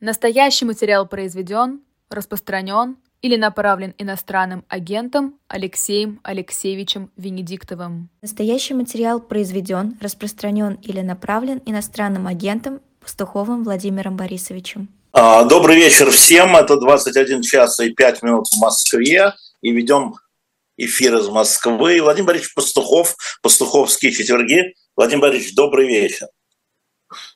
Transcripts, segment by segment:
Настоящий материал произведен, распространен или направлен иностранным агентом Алексеем Алексеевичем Венедиктовым. Настоящий материал произведен, распространен или направлен иностранным агентом Пастуховым Владимиром Борисовичем. А, добрый вечер всем. Это 21 час и 5 минут в Москве. И ведем эфир из Москвы. Владимир Борисович Пастухов, Пастуховские четверги. Владимир Борисович, добрый вечер.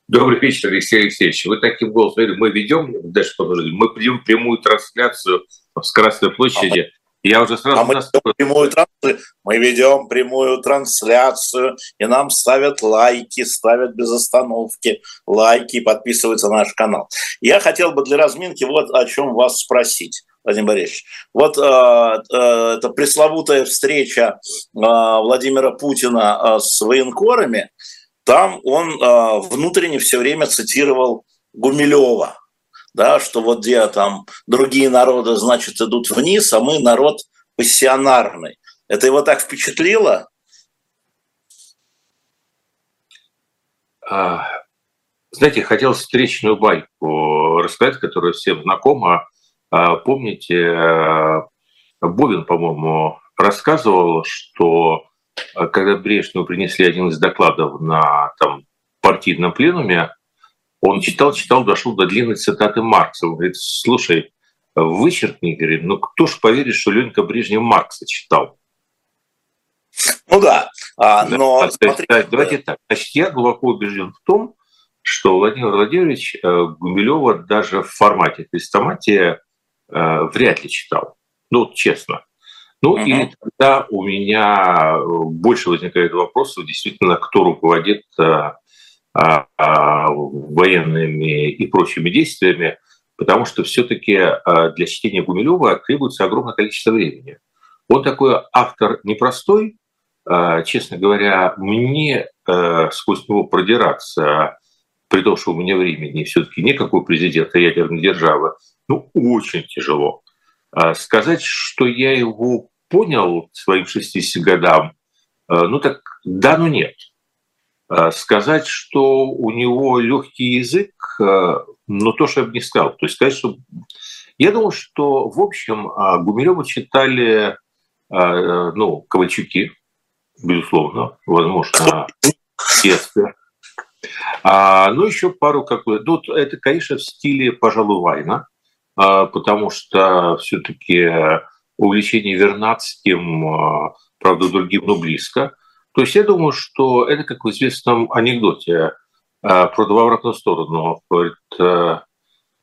Добрый вечер, Алексей Алексеевич. Вы таким голосом, мы ведем, дальше мы ведем прямую трансляцию с Красной площади. Я уже сразу... А мы, ведем прямую мы ведем прямую трансляцию, и нам ставят лайки, ставят без остановки лайки подписываются на наш канал. Я хотел бы для разминки вот о чем вас спросить. Владимир Борисович, вот э, э, эта пресловутая встреча э, Владимира Путина э, с военкорами, там он э, внутренне все время цитировал Гумилева, да, что вот где там другие народы, значит, идут вниз, а мы народ пассионарный. Это его так впечатлило? А, знаете, хотел встречную байку рассказать, которая всем знакома. А, помните, э, Бовин, по-моему, рассказывал, что когда Брежневу принесли один из докладов на там, партийном пленуме, он читал, читал, дошел до длинной цитаты Маркса. Он говорит, слушай, вычеркни, говорит, ну кто ж поверит, что Ленька Брежнев Маркса читал? Ну да, а, но... Да, смотри, так, давайте так. Значит, я глубоко убежден в том, что Владимир Владимирович э, Гумилева даже в формате хрестоматия э, вряд ли читал. Ну, честно. Ну, угу. или тогда у меня э, больше возникает вопросов, действительно, кто руководит а, а, военными и прочими действиями, потому что все-таки а, для чтения Гумилева требуется огромное количество времени. Он такой автор непростой, честно говоря, мне сквозь него продираться, при том, что у меня времени все-таки никакой президента ядерной державы, ну, очень тяжело. Сказать, что я его понял своим 60 годам, ну так да, но нет – Э, сказать, что у него легкий язык, э, ну, то, что я бы не сказал. То есть сказать, что... Я думаю, что, в общем, э, Гумилева читали, ну, Ковальчуки, безусловно, возможно, детстве. А, ну, еще пару, как бы, ну, это, конечно, в стиле, пожалуй, Вайна, потому что все-таки увлечение Вернадским, правда, другим, но близко – то есть я думаю, что это как в известном анекдоте э, про два в обратную сторону. Говорит, э,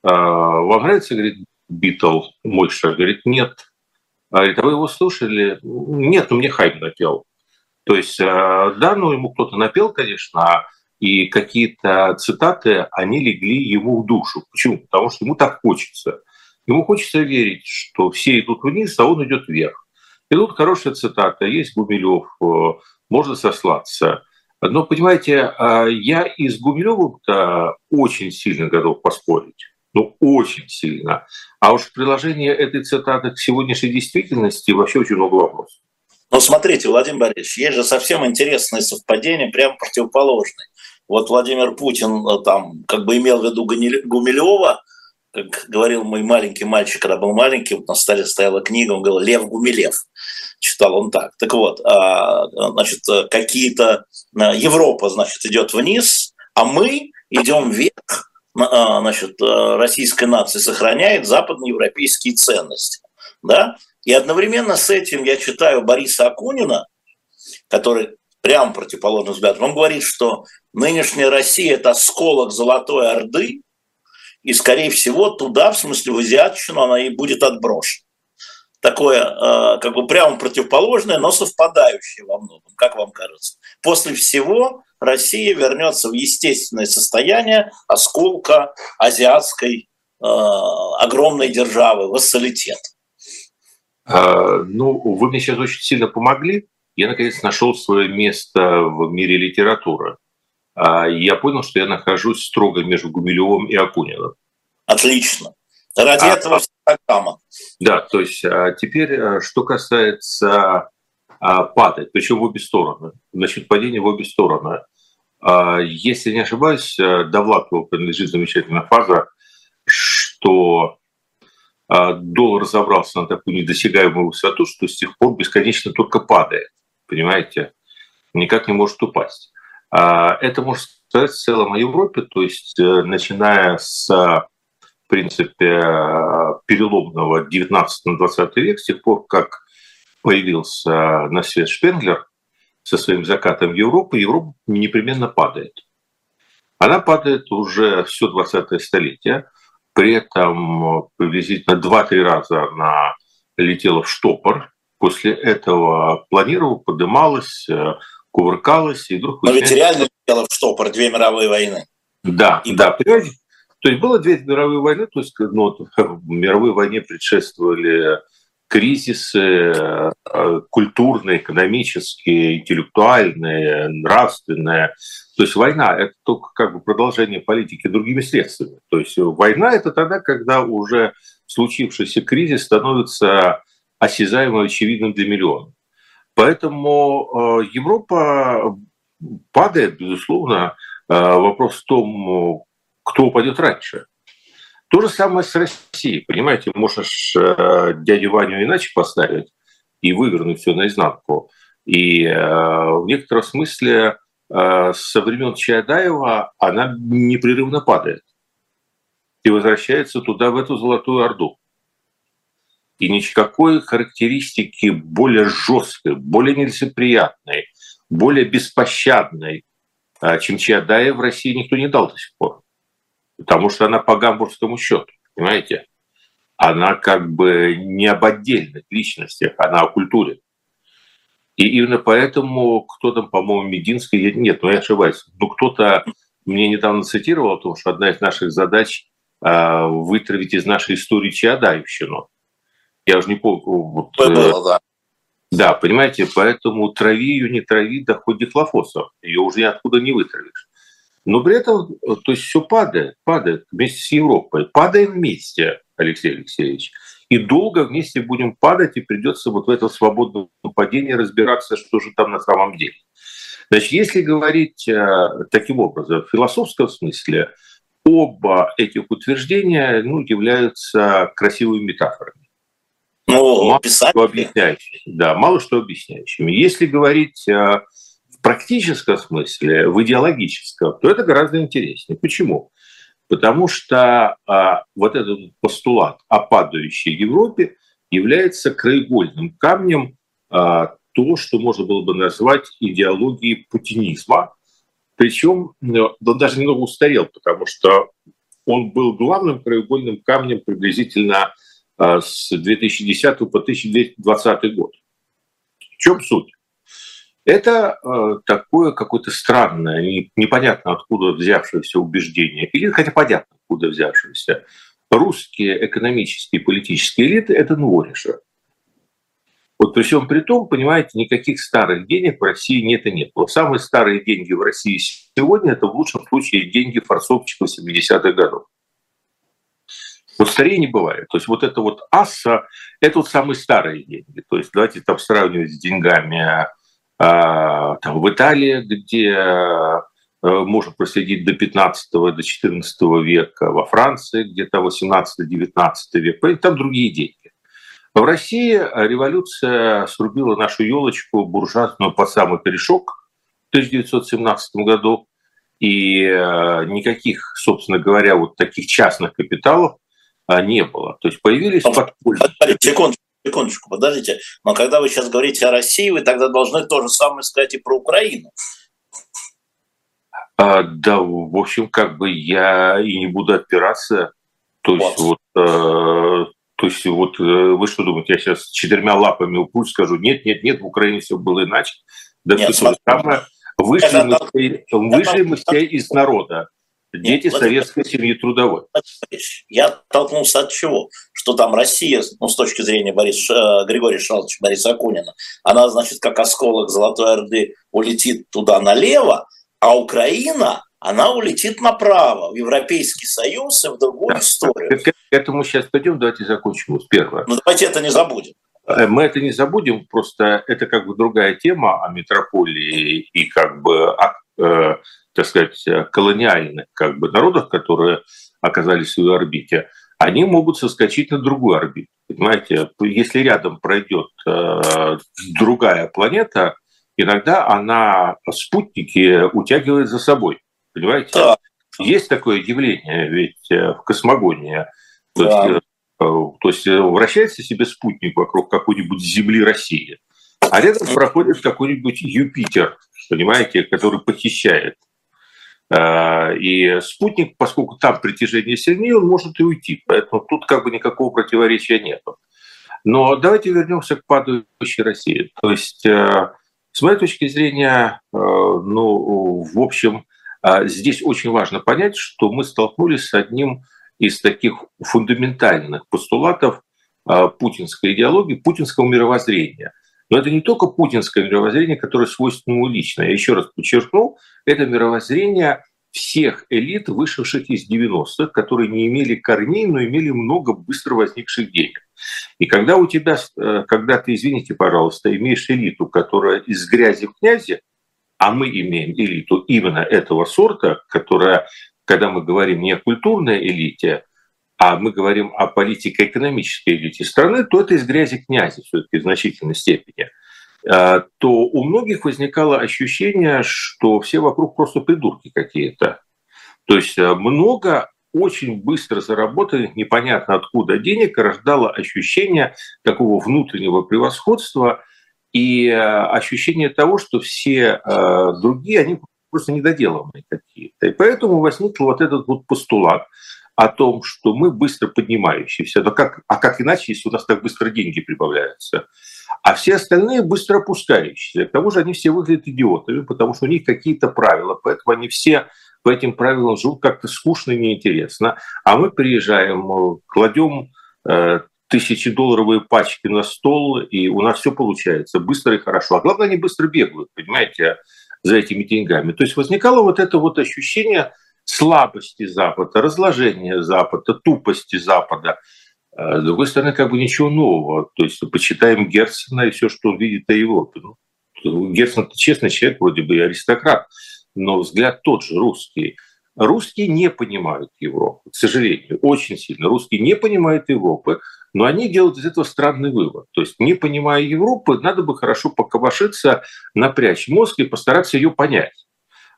вам нравится, говорит, Битл, Мойша? Говорит, нет. А говорит, а вы его слушали? Нет, ну мне Хайм напел. То есть, да, ну ему кто-то напел, конечно, и какие-то цитаты, они легли ему в душу. Почему? Потому что ему так хочется. Ему хочется верить, что все идут вниз, а он идет вверх. И тут хорошая цитата. Есть Гумилев, можно сослаться. Но, понимаете, а, я и с Гумилевым-то очень сильно готов поспорить. Ну, очень сильно. А уж приложение этой цитаты к сегодняшней действительности вообще очень много вопросов. Ну, смотрите, Владимир Борисович, есть же совсем интересное совпадение, прям противоположное. Вот Владимир Путин э, там как бы имел в виду Гумилева, как говорил мой маленький мальчик, когда был маленький, вот на столе стояла книга, он говорил «Лев Гумилев». Читал он так. Так вот, а, значит, какие-то... А, Европа, значит, идет вниз, а мы идем вверх, а, значит, российская нация сохраняет западноевропейские ценности. Да? И одновременно с этим я читаю Бориса Акунина, который прям противоположный взгляд. Он говорит, что нынешняя Россия – это осколок Золотой Орды, и, скорее всего, туда, в смысле в азиатчину, она и будет отброшена. Такое, э, как бы прямо противоположное, но совпадающее во многом, как вам кажется. После всего Россия вернется в естественное состояние осколка азиатской э, огромной державы, вассалитет. А, ну, вы мне сейчас очень сильно помогли. Я, наконец, нашел свое место в мире литературы. А, я понял, что я нахожусь строго между Гумилевым и Акуниным. Отлично. Ради а, этого программа. Да, то есть а теперь, что касается а, падать, причем в обе стороны. Значит, падение в обе стороны. Если не ошибаюсь, э, Довлатову принадлежит замечательная фаза, что а, доллар забрался на такую недосягаемую высоту, что с тех пор бесконечно только падает, понимаете, никак не может упасть. А, это может сказать в целом о Европе, то есть э, начиная с, в принципе, переломного 19-20 век, с тех пор, как появился на свет Шпенглер со своим закатом Европы, Европа непременно падает. Она падает уже все 20-е столетие, при этом приблизительно 2-3 раза она летела в штопор, после этого планировала, подымалась, э, кувыркалась и вдруг... Но ведь реально летела в штопор две мировые войны. Да, и да, понимаете? То есть было две мировые войны, то есть ну, мировой войне предшествовали кризисы э, культурные, экономические, интеллектуальные, нравственные. То есть война – это только как бы продолжение политики другими средствами. То есть война – это тогда, когда уже случившийся кризис становится осязаемым, очевидным для миллионов. Поэтому э, Европа падает, безусловно. Э, вопрос в том, кто упадет раньше. То же самое с Россией. Понимаете, можешь э, дядю Ваню иначе поставить и вывернуть все наизнанку. И э, в некотором смысле э, со времен Чаадаева она непрерывно падает и возвращается туда, в эту Золотую Орду. И никакой характеристики более жесткой, более нелицеприятной, более беспощадной, э, чем Чаадаев в России никто не дал до сих пор потому что она по гамбургскому счету, понимаете? Она как бы не об отдельных личностях, она о культуре. И именно поэтому кто там, по-моему, Мединский, нет, ну я ошибаюсь, ну кто-то мне недавно цитировал о том, что одна из наших задач э, вытравить из нашей истории Чаадаевщину. Я уже не помню. Вот, э, было, да. Да, понимаете, поэтому трави ее, не трави, да хоть дихлофосом. Ее уже ниоткуда не вытравишь. Но при этом, э, то есть все падает, падает вместе с Европой. Падаем вместе, Алексей Алексеевич. И долго вместе будем падать, и придется вот в этом свободном падении разбираться, что же там на самом деле. Значит, если говорить э, таким образом, в философском смысле, оба этих утверждения ну, являются красивыми метафорами. Ну, мало что объясняющими. Да, мало что объясняющими. Если говорить э, практическом смысле, в идеологическом, то это гораздо интереснее. Почему? Потому что а, вот этот постулат о падающей Европе является краеугольным камнем а, то, что можно было бы назвать идеологией путинизма. Причем ну, он даже немного устарел, потому что он был главным краеугольным камнем приблизительно с 2010 по 2020 год. В чем суть? Это э, такое какое-то странное, непонятно откуда взявшееся убеждение, или хотя понятно откуда взявшееся. Русские экономические и политические элиты – это новориша. Вот при всем при том, понимаете, никаких старых денег в России нет и не было. Самые старые деньги в России сегодня – это в лучшем случае деньги форцовщиков 70-х годов. Вот старее не бывает. То есть вот это вот асса – это вот самые старые деньги. То есть давайте там сравнивать с деньгами а, там, в Италии, где э, можно проследить до 15 до 14 века, во Франции где-то 18-19 век, там другие деньги. В России революция срубила нашу елочку буржуазную под самый корешок в 1917 году, и э, никаких, собственно говоря, вот таких частных капиталов не было. То есть появились подпольные... Секундочку, секундочку, подождите. Но когда вы сейчас говорите о России, вы тогда должны то же самое сказать и про Украину. А, да, в общем, как бы я и не буду отпираться. То есть вот, вот э, то есть вот э, вы что думаете, я сейчас четырьмя лапами упрусь скажу, нет, нет, нет, в Украине все было иначе. Да нет, все то же самое. Вышли мы, вышли мы все из народа. Дети Нет, советской семьи трудовой. Я толкнулся от чего? Что там Россия, ну, с точки зрения Бориса, э, Григория Шаловича Бориса Акунина, она, значит, как осколок Золотой Орды улетит туда налево, а Украина, она улетит направо, в Европейский Союз и в другую да. историю. К этому сейчас пойдем, давайте закончим с первого. Ну, давайте это не забудем. Э, мы это не забудем, просто это как бы другая тема о метрополии и как бы так сказать, колониальных как бы народов, которые оказались в ее орбите. они могут соскочить на другую орбиту. Понимаете, если рядом пройдет э, другая планета, иногда она спутники утягивает за собой. Понимаете? Да. Есть такое явление ведь э, в космогонии. То, да. есть, э, то есть э, вращается себе спутник вокруг какой-нибудь Земли России, а рядом проходит какой-нибудь Юпитер, понимаете, который похищает. И спутник, поскольку там притяжение сильнее, он может и уйти. Поэтому тут как бы никакого противоречия нет. Но давайте вернемся к падающей России. То есть, с моей точки зрения, ну, в общем, здесь очень важно понять, что мы столкнулись с одним из таких фундаментальных постулатов а, путинской идеологии, путинского мировоззрения. Но это не только путинское мировоззрение, которое свойственно ему лично. Я еще раз подчеркну, это мировоззрение всех элит, вышедших из 90-х, которые не имели корней, но имели много быстро возникших денег. И когда у тебя, э, когда ты, извините, пожалуйста, имеешь элиту, которая из грязи в князи, а мы имеем элиту именно этого сорта, которая когда мы говорим не о культурной элите, а мы говорим о политико-экономической элите страны, то это из грязи князя все-таки в значительной степени а, то у многих возникало ощущение, что все вокруг просто придурки какие-то. То есть а, много очень быстро заработанных, непонятно откуда денег, рождало ощущение такого внутреннего превосходства и а, ощущение того, что все другие, они просто недоделанные какие-то. И поэтому возник вот этот вот постулат о том, что мы быстро поднимающиеся. Но как, а как иначе, если у нас так быстро деньги прибавляются? А все остальные быстро опускающиеся. К тому же они все выглядят идиотами, потому что у них какие-то правила, поэтому они все по этим правилам живут как-то скучно и неинтересно. А мы приезжаем, кладем э, тысячедолларовые пачки на стол, и у нас все получается быстро и хорошо. А главное, они быстро бегают, понимаете? за этими деньгами. То есть возникало вот это вот ощущение слабости Запада, разложения Запада, тупости Запада. А с другой стороны, как бы ничего нового. То есть почитаем Герцена и все, что он видит о Европе. Ну, Герцен – честный человек, вроде бы и аристократ, но взгляд тот же, русский. Русские не понимают Европу, к сожалению, очень сильно. Русские не понимают Европы, но они делают из этого странный вывод. То есть, не понимая Европы, надо бы хорошо покопошиться, напрячь мозг и постараться ее понять.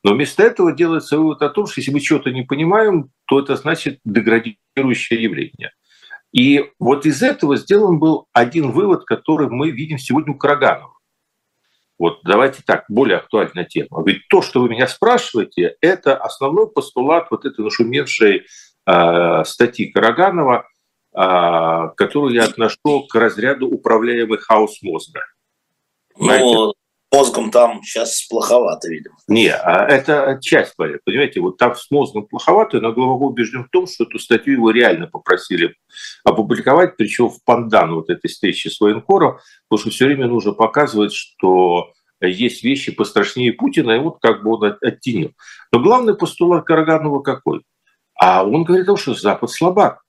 Но вместо этого делается вывод о том, что если мы что-то не понимаем, то это значит деградирующее явление. И вот из этого сделан был один вывод, который мы видим сегодня у Караганова. Вот давайте так, более актуальная тема. Ведь то, что вы меня спрашиваете, это основной постулат вот этой нашумевшей э, статьи Караганова а, которую я отношу к разряду управляемый хаос мозга. Ну, мозгом там сейчас плоховато, видимо. Не, а это часть порядка. Понимаете, вот там с мозгом плоховато, но глубоко убежден в том, что эту статью его реально попросили опубликовать, причем в пандан вот этой встречи с военкором, потому что все время нужно показывать, что есть вещи пострашнее Путина, и вот как бы он оттенил. Но главный постулат Караганова какой? А он говорит о том, что Запад слабак.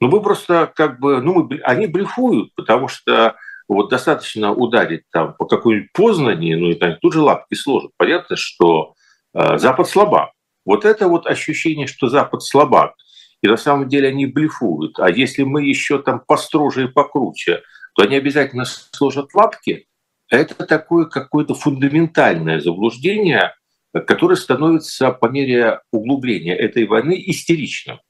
Ну, мы просто как бы, ну, мы, они блефуют, потому что вот достаточно ударить там по какой-нибудь Познани, ну, и там тут же лапки сложат. Понятно, что э, Запад слабак. Вот это вот ощущение, что Запад слабак, и на самом деле они блефуют. А если мы еще там построже и покруче, то они обязательно сложат лапки. Это такое какое-то фундаментальное заблуждение, которое становится по мере углубления этой войны истеричным.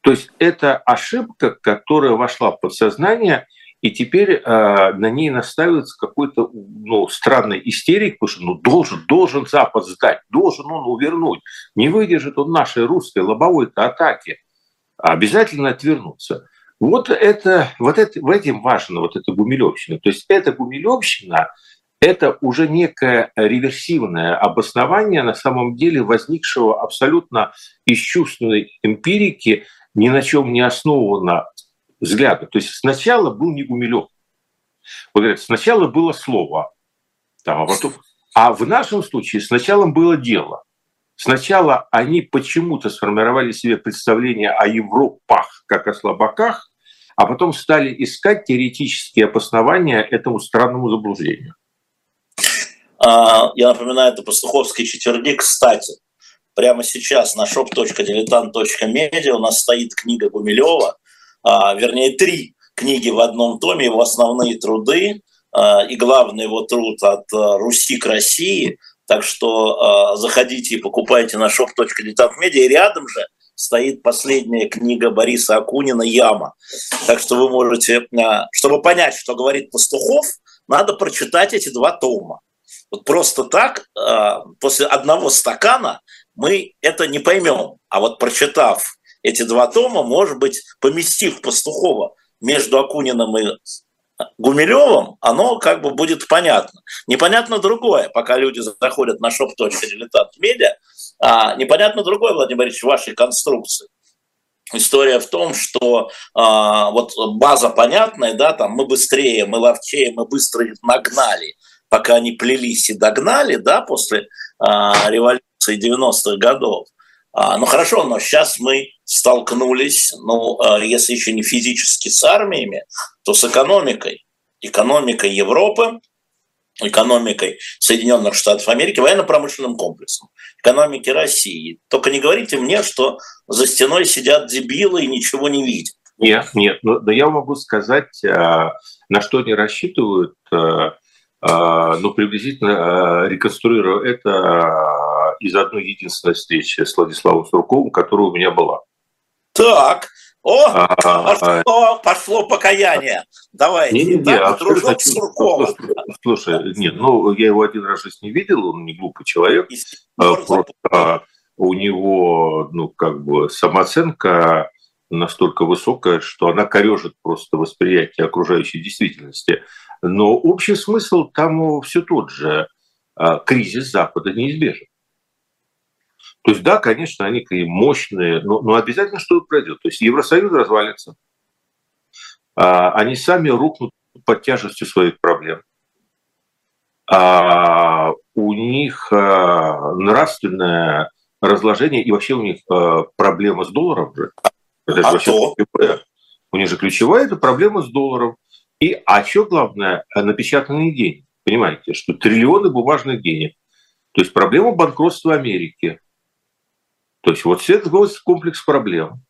То есть это ошибка, которая вошла в подсознание, и теперь э, на ней наставится какой-то ну, странный истерик, потому что ну, должен, должен Запад сдать, должен он увернуть. Не выдержит он нашей русской лобовой-то атаки. Обязательно отвернуться. Вот это, вот это, в этом важно вот эта гумилевщина. То есть эта гумилевщина – это уже некое реверсивное обоснование на самом деле возникшего абсолютно из чувственной эмпирики ни на чем не основано взгляда. То есть сначала был не Гумилев. Вот говорят, сначала было слово, там, а, потом... а в нашем случае сначала было дело. Сначала они почему-то сформировали себе представление о Европах как о слабаках, а потом стали искать теоретические обоснования этому странному заблуждению. А, я напоминаю, это пастуховский четверник, кстати. прямо сейчас на shop.diletant.media у нас стоит книга Гумилева, вернее, три книги в одном томе, его основные труды а, и главный его труд от а, Руси к России. Так что заходите и покупайте на shop.diletant.media. И рядом же стоит последняя книга Бориса Акунина «Яма». Так что вы можете, чтобы понять, что говорит Пастухов, надо прочитать эти два тома. Вот просто так, после одного стакана мы это не поймем. А вот прочитав эти два тома, может быть, поместив Пастухова между Акуниным и Гумилевым, оно как бы будет понятно. Непонятно другое, пока люди заходят на shop.diletant.media, а непонятно другое, Владимир Борисович, в вашей конструкции. История в том, что а, вот база понятная, да, там мы быстрее, мы ловчее, мы быстро их нагнали, пока они плелись и догнали, да, после а, революции 90-х годов. А, ну хорошо, но сейчас мы столкнулись, ну а, если еще не физически с армиями, то с экономикой. Экономикой Европы, экономикой Соединенных Штатов Америки, военно-промышленным комплексом, экономики России. Только не говорите мне, что за стеной сидят дебилы и ничего не видят. Нет, нет, но, но я могу сказать, а, на что они рассчитывают, ну, приблизительно реконструирую это из одной единственной встречи с Владиславом Сурковым, которая у меня была. Так, о, а, пошло, пошло покаяние. Давай, не, не, не, так, дружок Суркова. Слушай, нет, ну, я его один раз не видел, он не глупый человек. А, просто у него, ну, как бы, самооценка настолько высокая, что она корежит просто восприятие окружающей действительности. Но общий смысл там все тот же. А, кризис Запада неизбежен. То есть, да, конечно, они мощные, но, но обязательно что-то пройдет. То есть Евросоюз развалится, а, они сами рухнут под тяжестью своих проблем. А, у них а, нравственное разложение, и вообще у них а, проблема с долларом же. Это же а вообще ключевая. У них же ключевая это проблема с долларом. И, а что главное, напечатанные деньги. Понимаете, что триллионы бумажных денег. То есть проблема банкротства Америки, то есть вот этот комплекс проблем,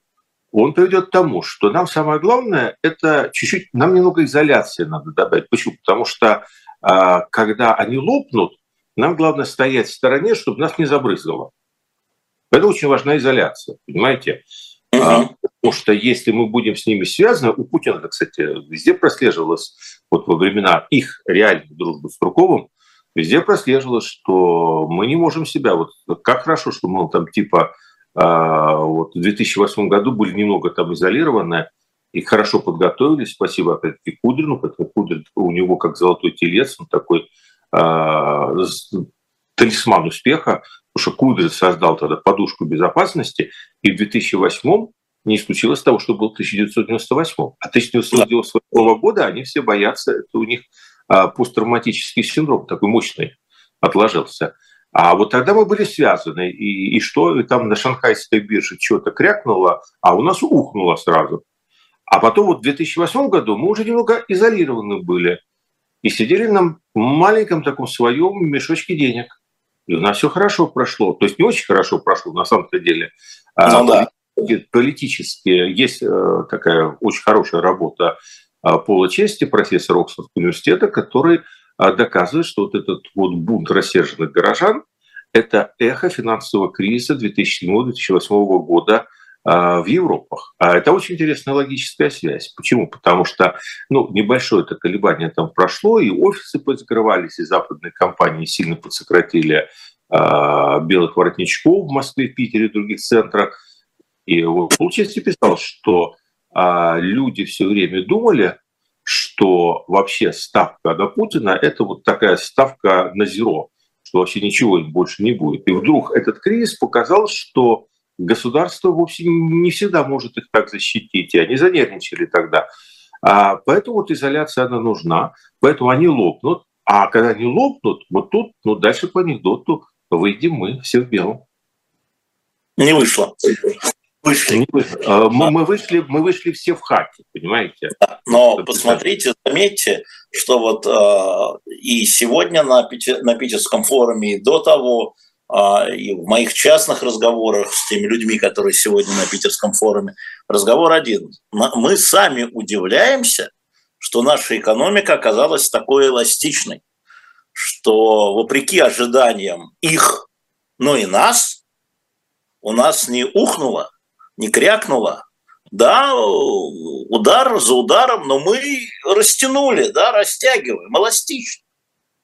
он приведет к тому, что нам самое главное – это чуть-чуть, нам немного изоляции надо добавить. Почему? Потому что а, когда они лопнут, нам главное стоять в стороне, чтобы нас не забрызгало. Это очень важна изоляция, понимаете? Угу. А, потому что если мы будем с ними связаны, у Путина, кстати, везде прослеживалось, вот во времена их реальной дружбы с Турковым, везде прослеживалось, что мы не можем себя, вот как хорошо, что мы там типа вот в 2008 году были немного там изолированы и хорошо подготовились. Спасибо опять-таки Кудрину, потому Кудрин у него как золотой телец, он такой э, талисман успеха, потому что Кудрин создал тогда подушку безопасности, и в 2008 не исключилось того, что был 1998. А 1998 года они все боятся, это у них э, посттравматический синдром такой мощный отложился. А вот тогда мы были связаны, и, и что, и там на шанхайской бирже что-то крякнуло, а у нас ухнуло сразу. А потом вот в 2008 году мы уже немного изолированы были и сидели на маленьком таком своем мешочке денег. И у нас все хорошо прошло. То есть не очень хорошо прошло на самом-то деле. А ну, да. Политически есть э, такая очень хорошая работа э, Пола Чести, профессора Оксфордского университета, который а, доказывает, что вот этот вот бунт рассерженных горожан – это эхо финансового кризиса 2007-2008 года а, в Европах. А это очень интересная логическая связь. Почему? Потому что ну, небольшое это колебание там прошло, и офисы позакрывались, и западные компании сильно подсократили э, белых воротничков в Москве, Питере и других центрах. И вот получается писал, что э, люди все время думали, что вообще ставка на Путина – это вот такая ставка на зеро, что вообще ничего больше не будет. И вдруг этот кризис показал, что государство вовсе не всегда может их так защитить, и они занервничали тогда. А поэтому вот изоляция, она нужна, поэтому они лопнут, а когда они лопнут, вот тут, ну дальше по анекдоту выйдем мы все в белом. Не вышло вышли. А, мы, мы, вышли, мы вышли все в хаке, понимаете? Но посмотрите, заметьте, что вот э, и сегодня на, Пите, на Питерском форуме, и до того а, и в моих частных разговорах с теми людьми, которые сегодня на Питерском форуме, разговор один. Мы сами удивляемся, что наша экономика оказалась такой эластичной, что вопреки ожиданиям их, но и нас, у нас не ухнуло, не крякнуло. Да, удар за ударом, но мы растянули, да, растягиваем, эластично.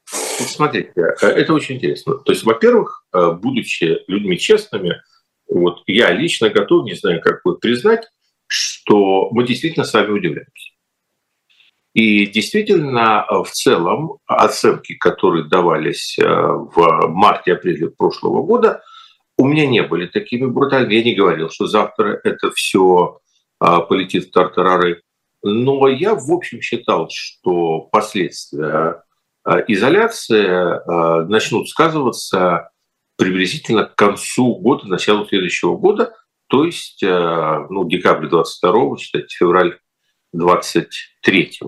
Смотрите, э, это очень интересно. То есть, во-первых, э, будучи людьми честными, вот я лично готов, не знаю, как будет признать, что мы действительно сами удивляемся. И действительно, в целом, оценки, которые давались э, в марте-апреле прошлого года, у меня не были такими брутальными. Я не говорил, что завтра это все полетит в тартарары. Но я, в общем, считал, что последствия Э, изоляции э, начнут сказываться приблизительно к концу года, началу следующего года, то есть ну, декабрь 22 считайте, февраль 23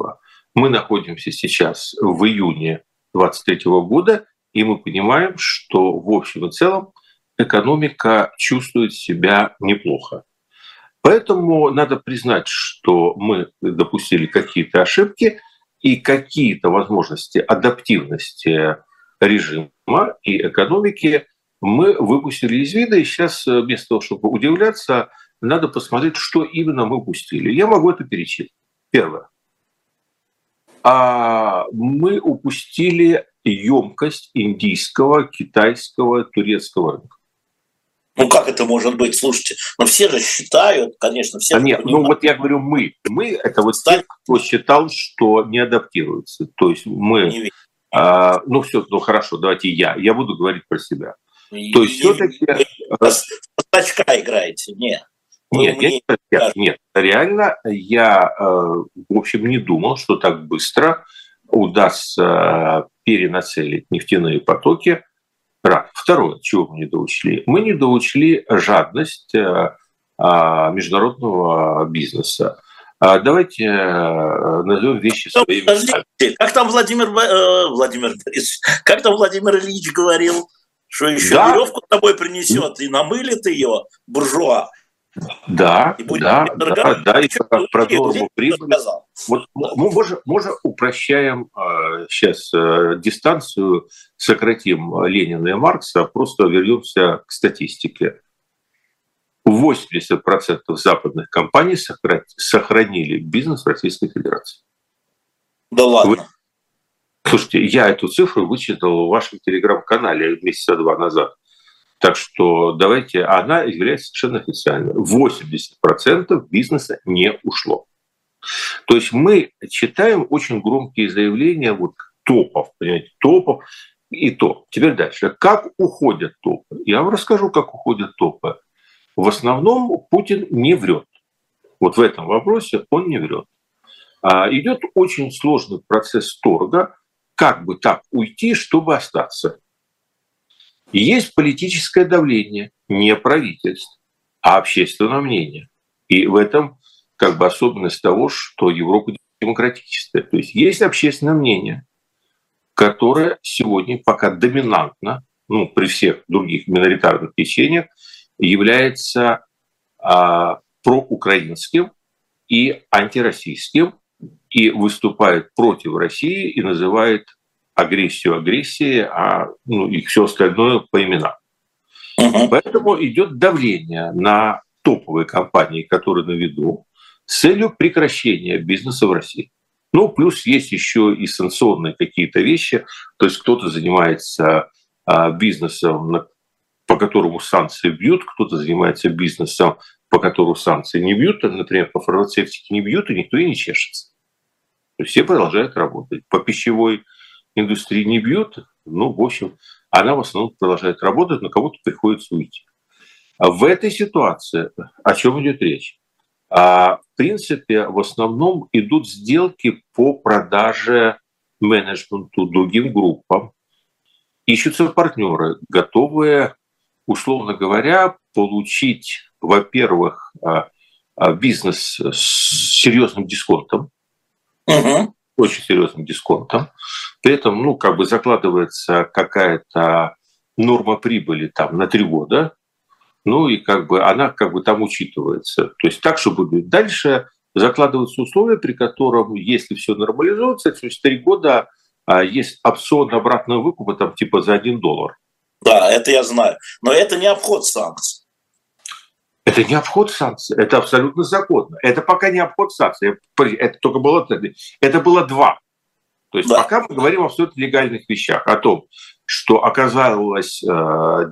Мы находимся сейчас в июне 23 года, и мы понимаем, что в общем и целом экономика чувствует себя неплохо. Поэтому надо признать, что мы допустили какие-то ошибки – и какие-то возможности адаптивности режима и экономики мы выпустили из вида, и сейчас э, вместо того, чтобы удивляться, надо посмотреть, что именно мы упустили. Я могу это перечислить. Первое. А мы упустили емкость индийского, китайского, турецкого рынка. Ну как это может быть? Слушайте, ну все же считают, конечно, все. А нет, ну, понимают. ну вот я говорю мы. Мы это вот те, кто считал, что не адаптируется. То есть мы. А, ну все, ну хорошо, давайте я. Я буду говорить про себя. И, То есть все-таки. Пастачка играете, нет. Нет, нет, нет, нет, реально я, э, в общем, не думал, что так быстро удастся перенацелить нефтяные потоки Раз. Второе, чего мы не доучли? Мы не доучли жадность э, а, международного бизнеса. А давайте э, назовем вещи ну, своими. Подождите, как там Владимир, э, Владимир Борисович, как там Владимир Ильич говорил, что еще да. веревку с тобой принесет и намылит ее буржуа. Да, и да, да, да, и как про норму прибыли. Вот мы можем, можем упрощаем э, сейчас э, дистанцию, сократим Ленина и Маркса, просто вернемся к статистике. 80% западных компаний сохранили бизнес в Российской Федерации. Да ладно. Вы... Слушайте, я эту цифру вычитал в вашем телеграм-канале месяца два назад. Так что давайте, она является совершенно официальной. 80% бизнеса не ушло. То есть мы читаем очень громкие заявления вот топов, понимаете, топов и то. Теперь дальше. Как уходят топы? Я вам расскажу, как уходят топы. В основном Путин не врет. Вот в этом вопросе он не врет. А идет очень сложный процесс торга, как бы так уйти, чтобы остаться. Есть политическое давление, не правительств, а общественное мнение. И в этом как бы особенность того, что Европа демократическая. То есть есть общественное мнение, которое сегодня пока доминантно, ну, при всех других миноритарных течениях, является а, проукраинским и антироссийским, и выступает против России и называет агрессию агрессии, а ну, и все остальное по именам. Угу. Поэтому идет давление на топовые компании, которые на виду, с целью прекращения бизнеса в России. Ну, плюс есть еще и санкционные какие-то вещи, то есть кто-то занимается а, бизнесом, по которому санкции бьют, кто-то занимается бизнесом, по которому санкции не бьют, например, по фармацевтике не бьют, и никто и не чешется. То есть все продолжают работать. По пищевой индустрии не бьет, ну, в общем, она в основном продолжает работать, но кому-то приходится уйти. А в этой ситуации о чем идет речь? А, в принципе, в основном идут сделки по продаже менеджменту другим группам. Ищутся партнеры, готовые, условно говоря, получить, во-первых, а, а, бизнес с серьезным дисконтом, угу очень серьезным дисконтом. При этом, ну, как бы закладывается какая-то норма прибыли там на три года, ну и как бы она как бы там учитывается. То есть так, чтобы дальше закладываются условия, при котором, если все нормализуется, через три года а, есть опцион обратного выкупа там типа за один доллар. Да, это я знаю. Но это не обход санкций. Это не обход санкций, это абсолютно законно. Это пока не обход санкций. Это только было, это было два. То есть да. пока мы говорим о абсолютно легальных вещах, о том, что оказалось, э,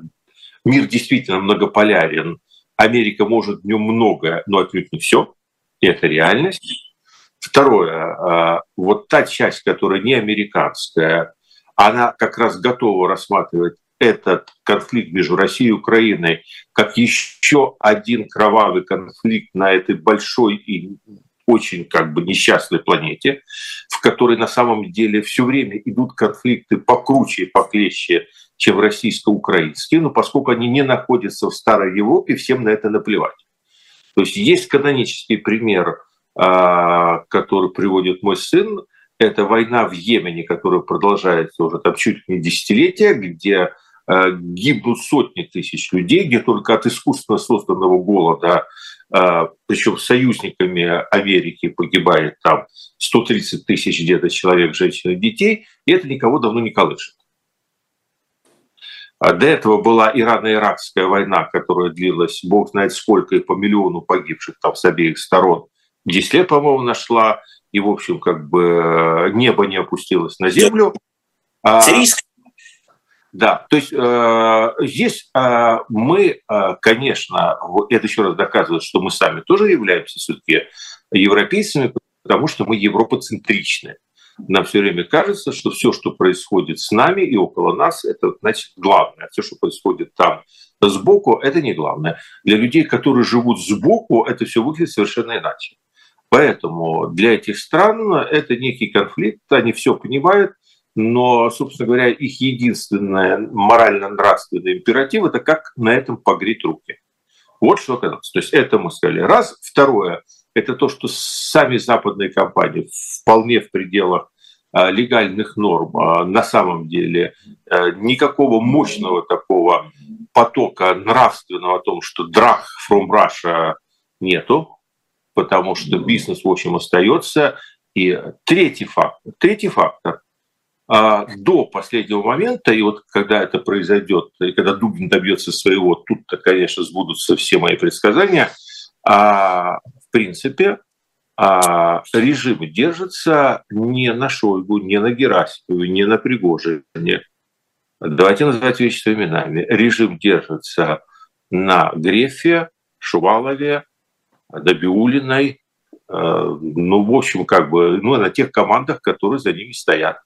мир действительно многополярен, Америка может в нем многое, но отнюдь не все, и это реальность. Второе, э, вот та часть, которая не американская, она как раз готова рассматривать этот конфликт между Россией и Украиной как еще один кровавый конфликт на этой большой и очень как бы несчастной планете, в которой на самом деле все время идут конфликты покруче и поклеще, чем российско-украинские, но поскольку они не находятся в Старой Европе, всем на это наплевать. То есть есть канонический пример, а, который приводит мой сын, это война в Йемене, которая продолжается уже там чуть не десятилетия, где гибнут сотни тысяч людей, где только от искусственно созданного голода а, причем союзниками Америки погибает там 130 тысяч где-то человек, женщин и детей, и это никого давно не колышет. А до этого была Ирано-Иракская война, которая длилась, бог знает сколько, и по миллиону погибших там с обеих сторон. 10 лет, по-моему, нашла, и, в общем, как бы небо не опустилось на землю. Сирийская да, то есть э, здесь э, мы, э, конечно, это еще раз доказывает, что мы сами тоже являемся все-таки европейцами, потому что мы европоцентричны. Нам все время кажется, что все, что происходит с нами и около нас, это значит главное. Все, что происходит там сбоку, это не главное. Для людей, которые живут сбоку, это все выглядит совершенно иначе. Поэтому для этих стран это некий конфликт, они все понимают, но, собственно говоря, их единственный морально-нравственный императив – это как на этом погреть руки. Вот что оказалось. То есть это мы сказали. Раз. Второе – это то, что сами западные компании вполне в пределах а, легальных норм а, на самом деле а, никакого мощного такого потока нравственного о том, что драх from Russia нету, потому что бизнес, в общем, остается. И третий фактор, третий фактор до последнего момента, и вот когда это произойдет, и когда Дугин добьется своего, тут-то, конечно, сбудутся все мои предсказания, а, в принципе, а, режим держится не на Шойгу, не на Герасимове, не на Пригожине. Давайте называть вещи своими именами. Режим держится на Грефе, Шувалове, Добиулиной, ну, в общем, как бы, ну, на тех командах, которые за ними стоят.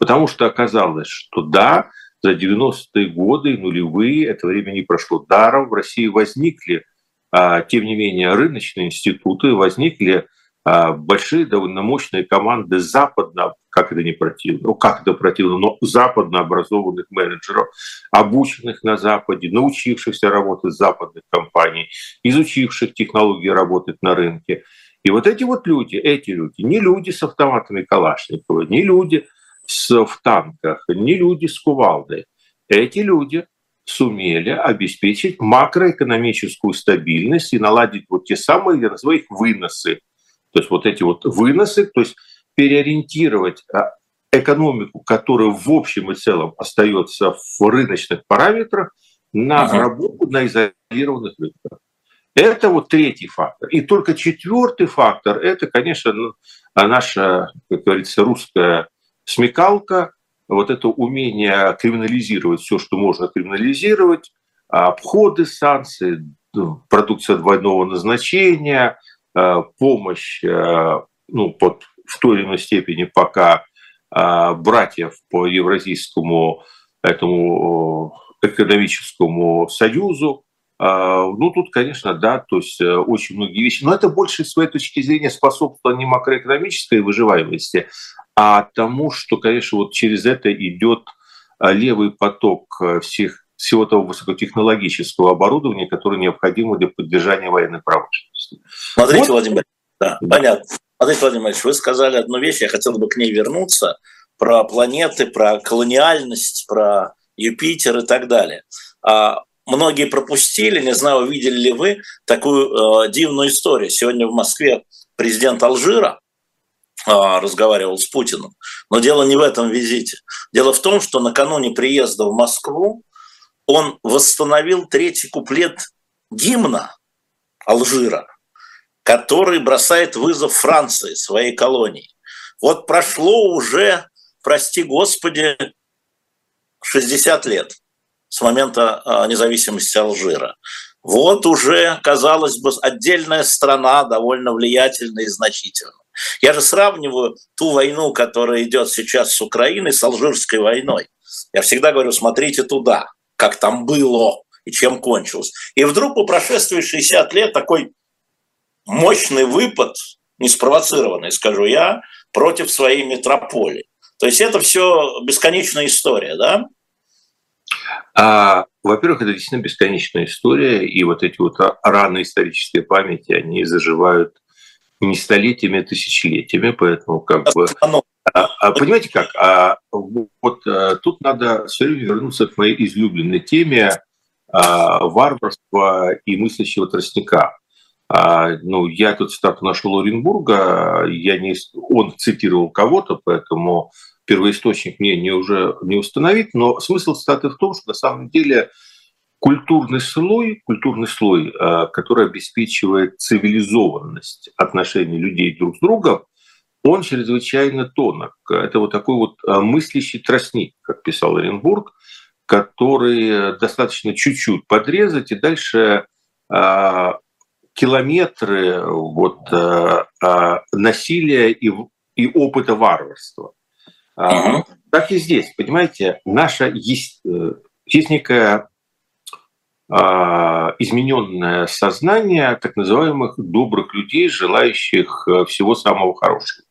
Потому что оказалось, что да, за 90-е годы, нулевые, это время не прошло даром. В России возникли, а, тем не менее, рыночные институты, возникли а, большие, довольно мощные команды западно, как это не противно, ну как это противно, но западно образованных менеджеров, обученных на Западе, научившихся работать в западных компаниях, изучивших технологии работать на рынке. И вот эти вот люди, эти люди, не люди с автоматами Калашникова, не люди – в танках, не люди с кувалдой. Эти люди сумели обеспечить макроэкономическую стабильность и наладить вот те самые, я называю их выносы. То есть вот эти вот выносы, то есть переориентировать а, экономику, которая в общем и целом остается в рыночных параметрах, на угу. работу на изолированных рынках. Это вот третий фактор. И только четвертый фактор – это, конечно, ну, наша, как говорится, русская смекалка, вот это умение криминализировать все, что можно криминализировать, обходы санкций, ну, продукция двойного назначения, э, помощь э, ну, под, в той или иной степени пока э, братьев по Евразийскому этому экономическому союзу, ну, тут, конечно, да, то есть очень многие вещи. Но это больше, с своей точки зрения, способствовало не макроэкономической выживаемости, а тому, что, конечно, вот через это идет а, левый поток а, всех всего того высокотехнологического оборудования, которое необходимо для поддержания военной промышленности. Смотрите, вот. Владимир, да, да. понятно. Смотрите, Владимир Ильич, вы сказали одну вещь, я хотел бы к ней вернуться, про планеты, про колониальность, про Юпитер и так далее. А многие пропустили, не знаю, увидели ли вы такую э, дивную историю. Сегодня в Москве президент Алжира разговаривал с Путиным. Но дело не в этом визите. Дело в том, что накануне приезда в Москву он восстановил третий куплет гимна Алжира, который бросает вызов Франции, своей колонии. Вот прошло уже, прости господи, 60 лет с момента а, независимости Алжира. Вот уже, казалось бы, отдельная страна, довольно влиятельная и значительная. Я же сравниваю ту войну, которая идет сейчас с Украиной, с Алжирской войной. Я всегда говорю, смотрите туда, как там было и чем кончилось. И вдруг по прошествии 60 лет такой мощный выпад, не спровоцированный, скажу я, против своей метрополии. То есть это все бесконечная история, да? А, во-первых, это действительно бесконечная история, и вот эти вот раны исторической памяти, они заживают не столетиями, а тысячелетиями, поэтому как бы... А, а, понимаете как? А, вот а, тут надо все время вернуться к моей излюбленной теме а, варварства и мыслящего тростника. А, ну, я тут цитату нашел Оренбурга, я не, он цитировал кого-то, поэтому первоисточник мне не уже не установить, но смысл цитаты в том, что на самом деле культурный слой, культурный слой, э, который обеспечивает цивилизованность отношений людей друг с другом, он чрезвычайно тонок. Это вот такой вот э, мыслящий тростник, как писал Оренбург, который достаточно чуть-чуть подрезать, и дальше э, километры вот, насилия и, и опыта варварства. Uh-huh. Так и здесь, понимаете, наша есть, есть некое а, измененное сознание так называемых добрых людей, желающих э, всего самого хорошего.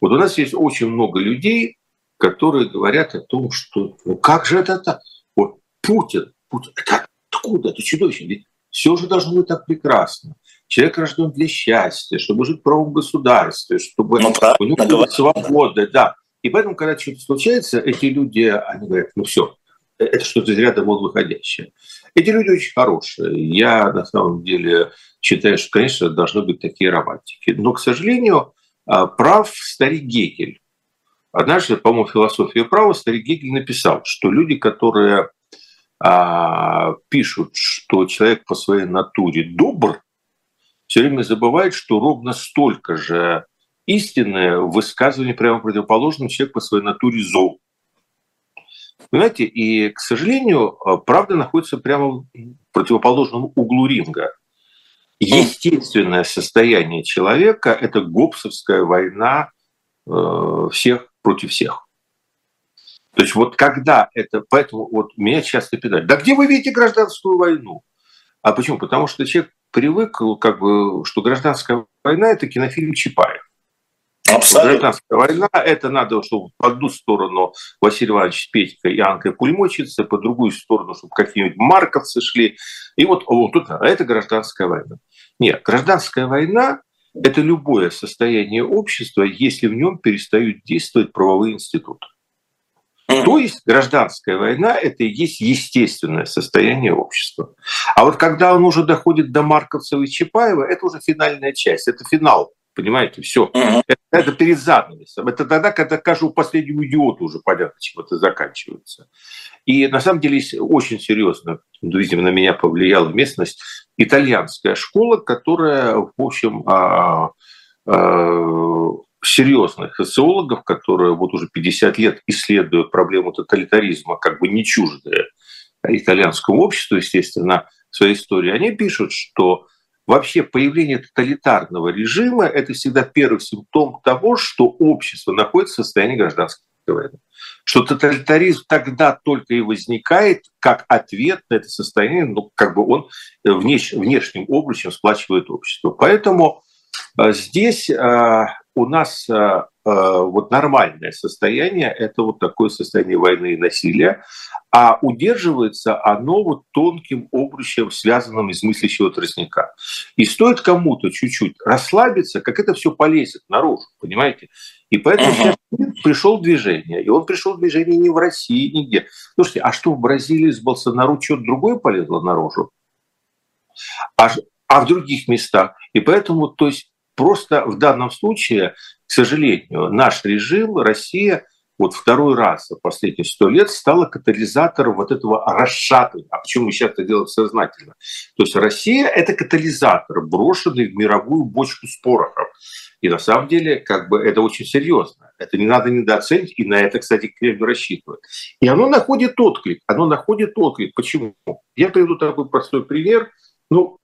Вот у нас есть очень много людей, которые говорят о том, что ну как же это так? Вот Путин, Путин, это откуда? Это чудовище. Ведь все же должно быть так прекрасно. Человек рожден для счастья, чтобы жить в правом государстве, чтобы ну, у него была свобода. Да. И поэтому, когда что-то случается, эти люди, они говорят, ну все, это что-то из ряда вон выходящее. Эти люди очень хорошие. Я на самом деле считаю, что, конечно, должны быть такие романтики. Но, к сожалению, а, прав старик Гегель. Однажды, по-моему, «Философия права» старик Гегель написал, что люди, которые а, пишут, что человек по своей натуре добр, все время забывают, что ровно столько же истинное высказывание прямо противоположным человек по своей натуре зол. Понимаете, и, к сожалению, э, правда находится прямо в противоположном углу ринга. Естественное состояние человека – это гопсовская война э, всех против всех. То есть вот когда это, поэтому вот меня часто питают, да где вы видите гражданскую войну? А почему? Потому что человек привык, как бы, что гражданская война – это кинофильм Чапаев. Абсолютно. Гражданская война, это надо, чтобы по одну сторону Василий Иванович Петька и Анка пулеметчицы, по другую сторону, чтобы какие-нибудь марковцы шли. И вот, вот тут это гражданская война. Нет, гражданская война – это любое состояние общества, если в нем перестают действовать правовые институты. То есть гражданская война – это и есть естественное состояние общества. А вот когда он уже доходит до Марковцева и Чапаева, это уже финальная часть, это финал Понимаете, все. Это, это перед занавесом. Это тогда, когда каждому последнему идиоту уже понятно, чем это заканчивается. И на самом деле очень серьезно, видимо, на меня повлияла местность итальянская школа, которая, в общем, а, а, серьезных социологов, которые вот уже 50 лет исследуют проблему тоталитаризма, как бы не чуждые итальянскому обществу, естественно, в своей истории, они пишут, что Вообще появление тоталитарного режима – это всегда первый симптом того, что общество находится в состоянии гражданской войны. Что тоталитаризм тогда только и возникает как ответ на это состояние, ну, как бы он внеш, внешним образом сплачивает общество. Поэтому а, здесь а, у нас вот нормальное состояние, это вот такое состояние войны и насилия, а удерживается оно вот тонким обручем, связанным из мыслящего тростника. И стоит кому-то чуть-чуть расслабиться, как это все полезет наружу, понимаете? И поэтому uh-huh. сейчас пришел движение. И он пришел движение не в России, нигде. Слушайте, а что в Бразилии с Болсонару что-то другое полезло наружу? А, а в других местах? И поэтому, то есть, просто в данном случае, к сожалению, наш режим, Россия – вот второй раз за последние сто лет стала катализатором вот этого расшатывания. А почему мы сейчас это делаем сознательно? То есть Россия – это катализатор, брошенный в мировую бочку с порохом. И на самом деле как бы это очень серьезно. Это не надо недооценить, и на это, кстати, Кремль рассчитывает. И оно находит отклик. Оно находит отклик. Почему? Я приведу такой простой пример. Ну,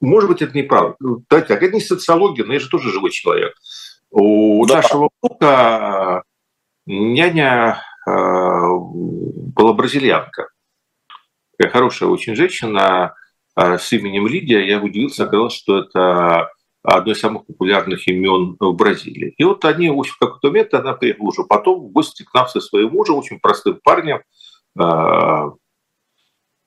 может быть, это неправда. Ну, так, это не социология, но я же тоже живой человек. У да. нашего внука Няня э, была бразильянка. Такая хорошая очень женщина э, с именем Лидия. Я удивился, оказалось, что это одно из самых популярных имен в Бразилии. И вот они, в общем, в какой-то момент она приехала уже потом в гости к нам со своим мужем, очень простым парнем. Э,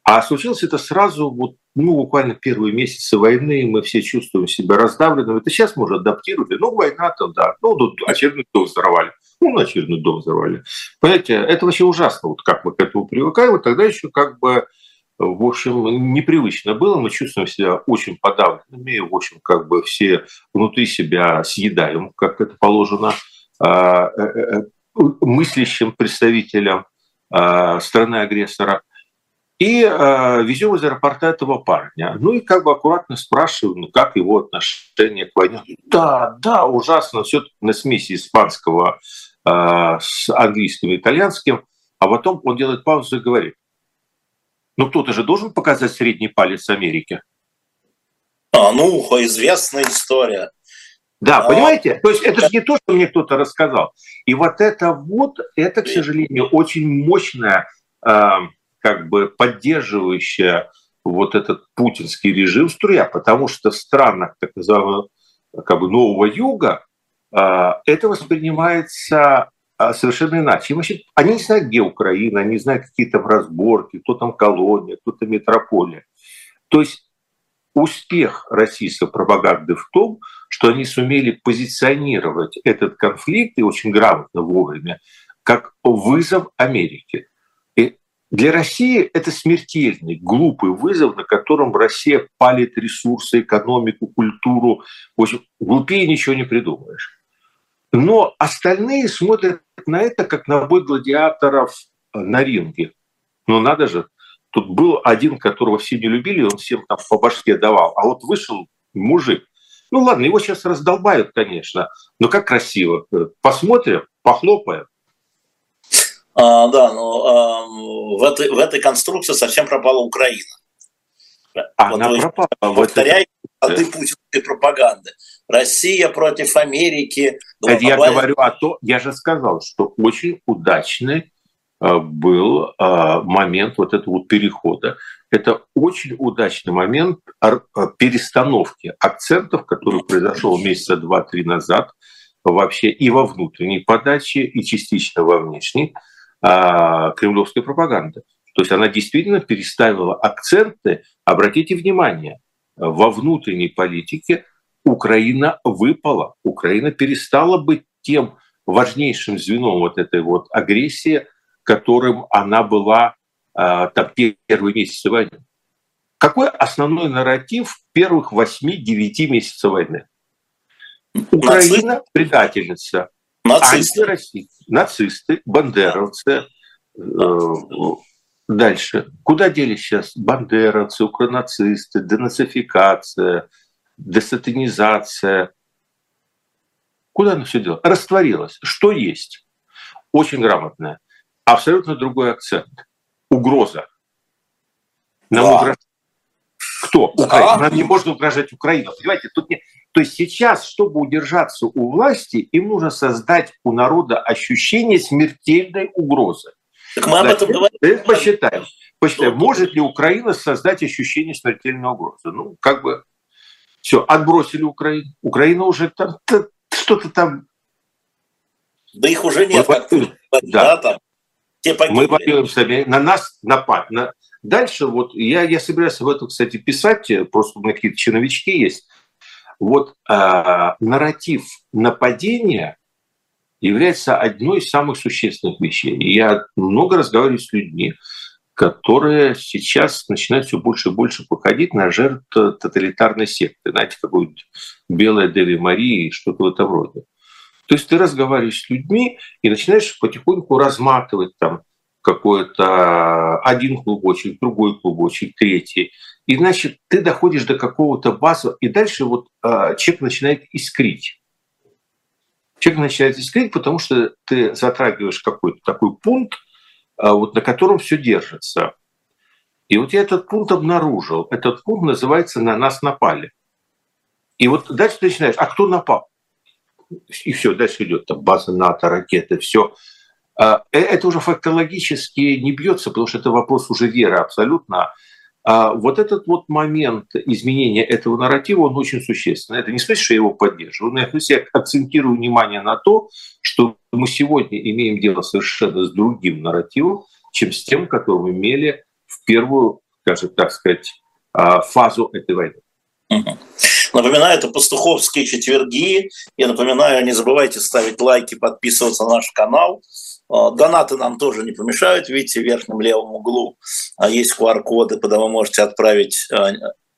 а случилось это сразу, вот, ну, буквально первые месяцы войны, мы все чувствуем себя раздавленными. Это сейчас мы уже адаптировали. Ну, война-то, да. Ну, тут очередной дом взорвали. Ну, очередной дом взорвали. Понимаете, это вообще ужасно, вот как мы к этому привыкаем. И тогда еще как бы, в общем, непривычно было. Мы чувствуем себя очень подавленными. В общем, как бы все внутри себя съедаем, как это положено а, э, э, мыслящим представителям а, страны-агрессора – и э, везем из аэропорта этого парня. Ну и как бы аккуратно спрашиваем, ну как его отношение к войне. Да, да, ужасно, все на смеси испанского э, с английским и итальянским. А потом он делает паузу и говорит, ну кто-то же должен показать средний палец Америке. А, ну, известная история. Да, а... понимаете? То есть это же не то, что мне кто-то рассказал. И вот это вот, это, к сожалению, очень мощная э, как бы поддерживающая вот этот путинский режим струя, потому что в странах так называемого как бы нового юга а, это воспринимается а, совершенно иначе. вообще, они не знают, где Украина, они не знают какие там разборки, кто там колония, кто там метрополия. То есть успех российской пропаганды в том, что они сумели позиционировать этот конфликт и очень грамотно вовремя как вызов Америке. Для России это смертельный, глупый вызов, на котором Россия палит ресурсы, экономику, культуру. В общем, глупее ничего не придумаешь. Но остальные смотрят на это как на бой гладиаторов на ринге. Ну надо же, тут был один, которого все не любили, он всем там по башке давал. А вот вышел мужик. Ну ладно, его сейчас раздолбают, конечно, но как красиво. Посмотрим, похлопаем. А, да, но а, в, этой, в этой конструкции совсем пропала Украина. Она вот, пропала. Повторяю, а ты путинской пропаганды. Россия против Америки. Я говорю о том, я же сказал, что очень удачный а, был а, момент вот этого вот перехода. Это очень удачный момент перестановки акцентов, который произошел месяца два-три назад вообще и во внутренней подаче, и частично во внешней а, кремлевской пропаганды. То есть она действительно переставила акценты. Обратите внимание, во внутренней политике Украина выпала. Украина перестала быть тем важнейшим звеном вот этой вот агрессии, которым она была а, там, первые месяцы войны. Какой основной нарратив первых 8-9 месяцев войны? Украина предательница. Нацисты. Антироссийцы, нацисты, бандеровцы. Э, дальше. Куда делись сейчас бандеровцы, укронацисты, денацификация, десатанизация? Куда оно все дело? Растворилось. Что есть? Очень грамотное. Абсолютно другой акцент. Угроза. Нам да. угрожает. Кто? Украина. Нам не можно угрожать Украину. Понимаете, тут не, то есть сейчас, чтобы удержаться у власти, им нужно создать у народа ощущение смертельной угрозы. Так мы об этом говорим. Посчитаем. Посчитаем, может ли Украина создать ощущение смертельной угрозы. Ну, как бы все, отбросили Украину. Украина уже там что-то там Да их уже нет, Мы как да, да. там. Мы воюем сами, на нас напасть. На... Дальше вот я, я собираюсь об этом, кстати, писать, просто у меня какие-то чиновички есть. Вот э, нарратив нападения является одной из самых существенных вещей. И я много разговариваю с людьми, которые сейчас начинают все больше и больше походить на жертв тоталитарной секты. Знаете, какой-нибудь белая Деви Марии, что-то в этом роде. То есть ты разговариваешь с людьми и начинаешь потихоньку разматывать там какой-то один клубочек, другой клубочек, третий. И значит, ты доходишь до какого-то базового, и дальше вот э, человек начинает искрить. Человек начинает искрить, потому что ты затрагиваешь какой-то такой пункт, э, вот на котором все держится. И вот я этот пункт обнаружил. Этот пункт называется «На нас напали». И вот дальше ты начинаешь, а кто напал? И все, дальше идет там база НАТО, ракеты, все. Это уже фактологически не бьется, потому что это вопрос уже веры абсолютно. А вот этот вот момент изменения этого нарратива, он очень существенный. Это не смысл, что я его поддерживаю, но я, я акцентирую внимание на то, что мы сегодня имеем дело совершенно с другим нарративом, чем с тем, который мы имели в первую, скажем так сказать, а, фазу этой войны. Напоминаю, это пастуховские четверги. Я напоминаю, не забывайте ставить лайки, подписываться на наш канал. А, донаты нам тоже не помешают. Видите, в верхнем левом углу а, есть QR-коды, куда вы можете отправить а,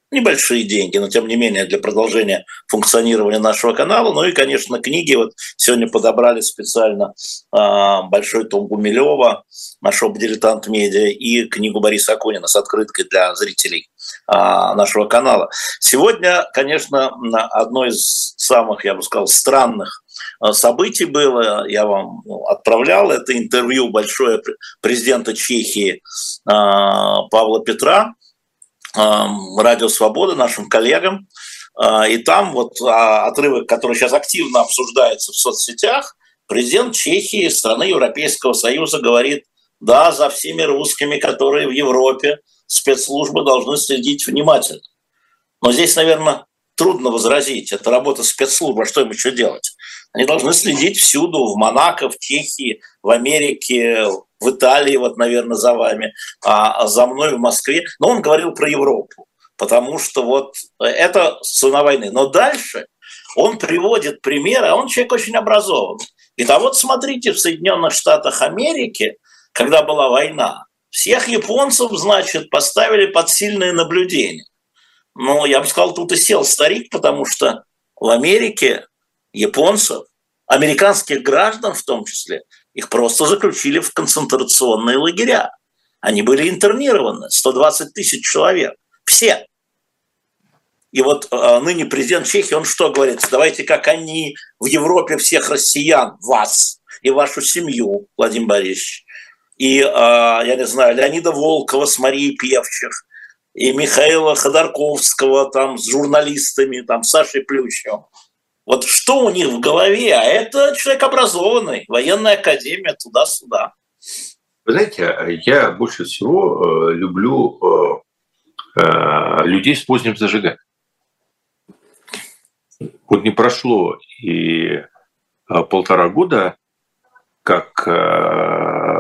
небольшие деньги, но тем не менее для продолжения функционирования нашего канала. Ну и, конечно, книги. Вот сегодня подобрали специально большой том Гумилева, нашего дилетант медиа, и книгу Бориса Акунина с открыткой для зрителей нашего канала. Сегодня, конечно, одно из самых, я бы сказал, странных событий было, я вам ну, отправлял это интервью большое президента Чехии э, Павла Петра, э, Радио Свобода, нашим коллегам. И там вот отрывок, который сейчас активно обсуждается в соцсетях, президент Чехии, страны Европейского Союза, говорит, да, за всеми русскими, которые в Европе, спецслужбы должны следить внимательно. Но здесь, наверное, трудно возразить. Это работа спецслужбы, а что им еще делать? Они должны следить всюду, в Монако, в Чехии, в Америке, в Италии, вот, наверное, за вами, а, за мной в Москве. Но он говорил про Европу, потому что вот это цена войны. Но дальше он приводит примеры, а он человек очень образованный. И а вот смотрите, в Соединенных Штатах Америки, когда была война, всех японцев, значит, поставили под сильное наблюдение. Ну, я бы сказал, тут и сел старик, потому что в Америке японцев, американских граждан в том числе, их просто заключили в концентрационные лагеря. Они были интернированы, 120 тысяч человек, все. И вот э, ныне президент Чехии, он что говорит? Давайте как они в Европе всех россиян, вас и вашу семью, Владимир Борисович, и, э, я не знаю, Леонида Волкова с Марией Певчих, и Михаила Ходорковского там с журналистами, там Сашей Плющевым. Вот что у них в голове? А это человек образованный, военная академия, туда-сюда. Вы знаете, я больше всего э, люблю э, э, людей с поздним зажиганием. Вот не прошло и полтора года, как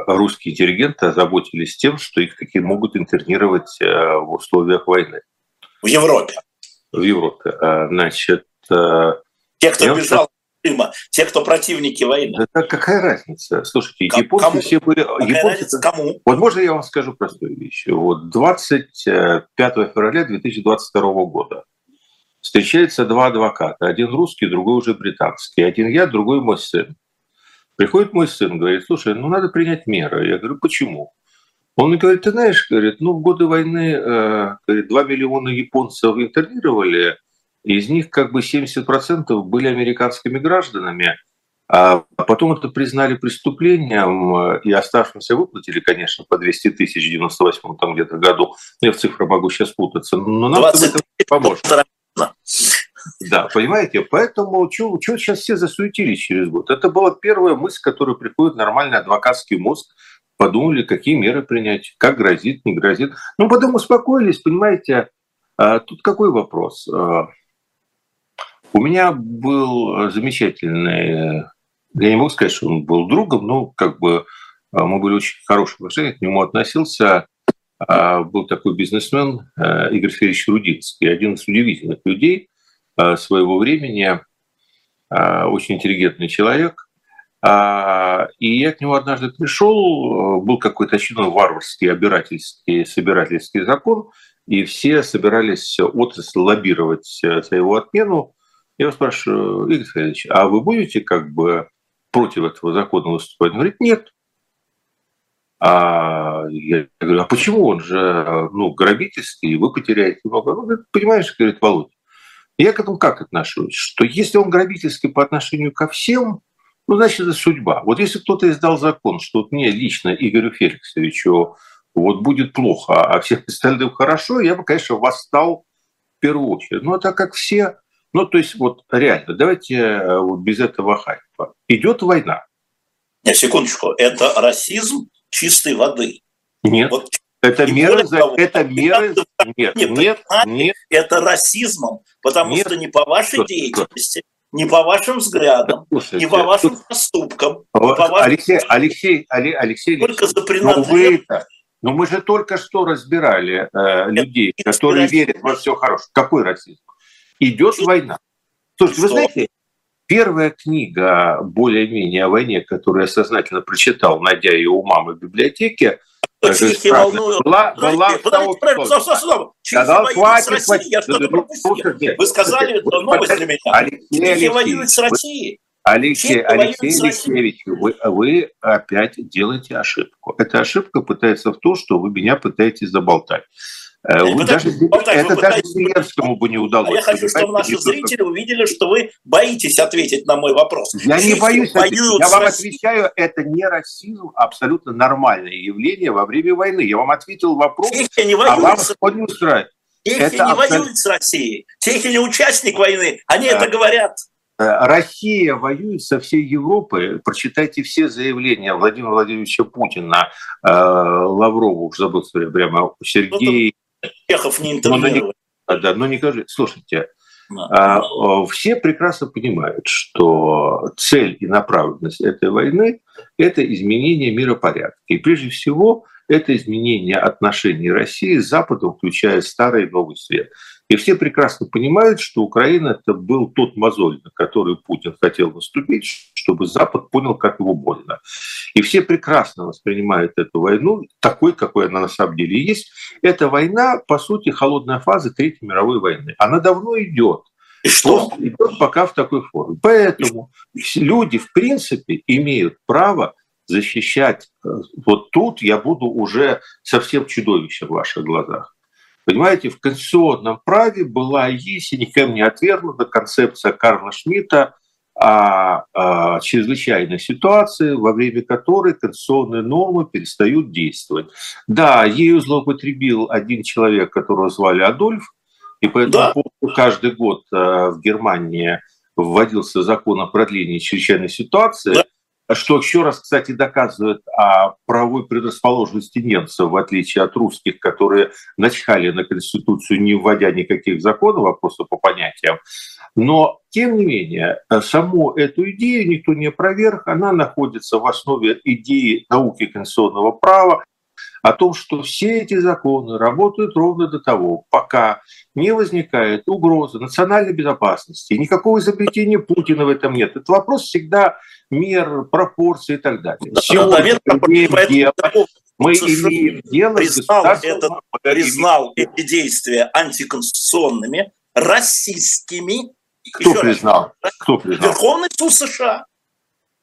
русские интеллигенты озаботились тем, что их таки могут интернировать в условиях войны. В Европе. В Европе. Значит, те, кто бежал Крыма, те, кто противники войны. Да какая разница? Слушайте, К- японцы кому? все были... Какая японцы... разница кому? Вот можно я вам скажу простую вещь? Вот 25 февраля 2022 года встречаются два адвоката. Один русский, другой уже британский. Один я, другой мой сын. Приходит мой сын, говорит, слушай, ну надо принять меры. Я говорю, почему? Он мне говорит, ты знаешь, говорит, ну в годы войны э, говорит, 2 миллиона японцев интернировали, из них как бы 70% были американскими гражданами, а потом это признали преступлением, э, и оставшимся выплатили, конечно, по 200 тысяч в 98 там где-то году. Я в цифрах могу сейчас путаться, но нам 20 это поможет. Да, понимаете? Поэтому что сейчас все засуетились через год? Это была первая мысль, которая приходит нормальный адвокатский мозг. Подумали, какие меры принять, как грозит, не грозит. Ну, потом успокоились, понимаете. А тут какой вопрос? А, у меня был замечательный я не могу сказать, что он был другом, но как бы а, мы были очень хорошие отношения, к нему относился. А, был такой бизнесмен а, Игорь Федорович Рудинский, один из удивительных людей своего времени, очень интеллигентный человек. И я к нему однажды пришел, был какой-то очередной варварский, обирательский, собирательский закон, и все собирались отрасль лоббировать э, за его отмену. Я его спрашиваю, Игорь Федорович, а вы будете как бы против этого закона выступать? Он говорит, нет. А я говорю, а почему он же ну, грабительский, вы потеряете много? Он говорит, понимаешь, говорит Володя, я к этому как отношусь? Что если он грабительский по отношению ко всем, ну, значит, это судьба. Вот если кто-то издал закон, что вот мне лично, Игорю Феликсовичу, вот будет плохо, а всех остальным хорошо, я бы, конечно, восстал в первую очередь. Но так как все ну, то есть вот реально, давайте э, вот без этого хайпа. Идет война. Нет, секундочку, это расизм чистой воды. Нет, вот, это меры, за, того, это меры, нет, нет, нет, это расизмом, потому нет. что не по вашей что, деятельности, что? не по вашим взглядам, Слушайте, не по вашим тут... поступкам, вот, по вашим... Алексей, Алексей, Алексей, только за принадлежность. Но мы же только что разбирали э, людей, которые верят во все хорошее. Какой расизм? Идет война. Слушайте, вы знаете, первая книга более-менее о войне, которую я сознательно прочитал, найдя ее у мамы в библиотеке, Психи волнуют. Была, была стоп, стоп. хватит, хватит. Я что-то пропустил. Вы сказали, это новость для меня. Алексей воюют с Россией. Алексей, Алексей Алексеевич, вы, вы опять делаете ошибку. Эта ошибка пытается в том, что вы меня пытаетесь заболтать. Э, вы даже, вот это вы даже Зеленскому бы не удалось. А я хочу, чтобы наши зрители увидели, что вы боитесь ответить на мой вопрос. Я Честь не боюсь. Я вам отвечаю, это не расизм, а абсолютно нормальное явление во время войны. Я вам ответил вопрос, Чехия не а вам что не устраивает. Чехия это не абсолютно... воюет с Россией. Чехия не участник войны. Они да. это говорят. Э, Россия воюет со всей Европой. Прочитайте все заявления Владимира Владимировича Путина, э, Лаврову, уже забыл прямо, Сергей Чехов не интервьюировал. Ну, да, но не кажи. Слушайте, да. а, все прекрасно понимают, что цель и направленность этой войны – это изменение миропорядка. И прежде всего это изменение отношений России с Западом, включая Старый и Новый Свет. И все прекрасно понимают, что Украина – это был тот мозоль, на который Путин хотел наступить, чтобы Запад понял, как его больно. И все прекрасно воспринимают эту войну такой, какой она на самом деле есть. Эта война, по сути, холодная фаза Третьей мировой войны. Она давно идет. И что? Идет пока в такой форме. Поэтому люди, в принципе, имеют право защищать. Э, вот тут я буду уже совсем чудовищем в ваших глазах. Понимаете, в конституционном праве была есть и никем не отвергнута концепция Карла Шмидта о, о чрезвычайной ситуации, во время которой конституционные нормы перестают действовать. Да, ею злоупотребил один человек, которого звали Адольф, и поэтому да. каждый год э, в Германии вводился закон о продлении чрезвычайной ситуации. Да что еще раз, кстати, доказывает о правовой предрасположенности немцев, в отличие от русских, которые начхали на Конституцию, не вводя никаких законов, а просто по понятиям. Но, тем не менее, саму эту идею никто не опроверг, она находится в основе идеи науки конституционного права, о том, что все эти законы работают ровно до того, пока не возникает угроза национальной безопасности, никакого изобретения Путина в этом нет. Этот вопрос всегда мер, пропорций и так далее. Сегодня да, мы имеем дело, мы имеем дело признал, этот, признал эти действия антиконституционными, расистскими. Кто Еще признал? Раз, Кто признал? Верховный суд США.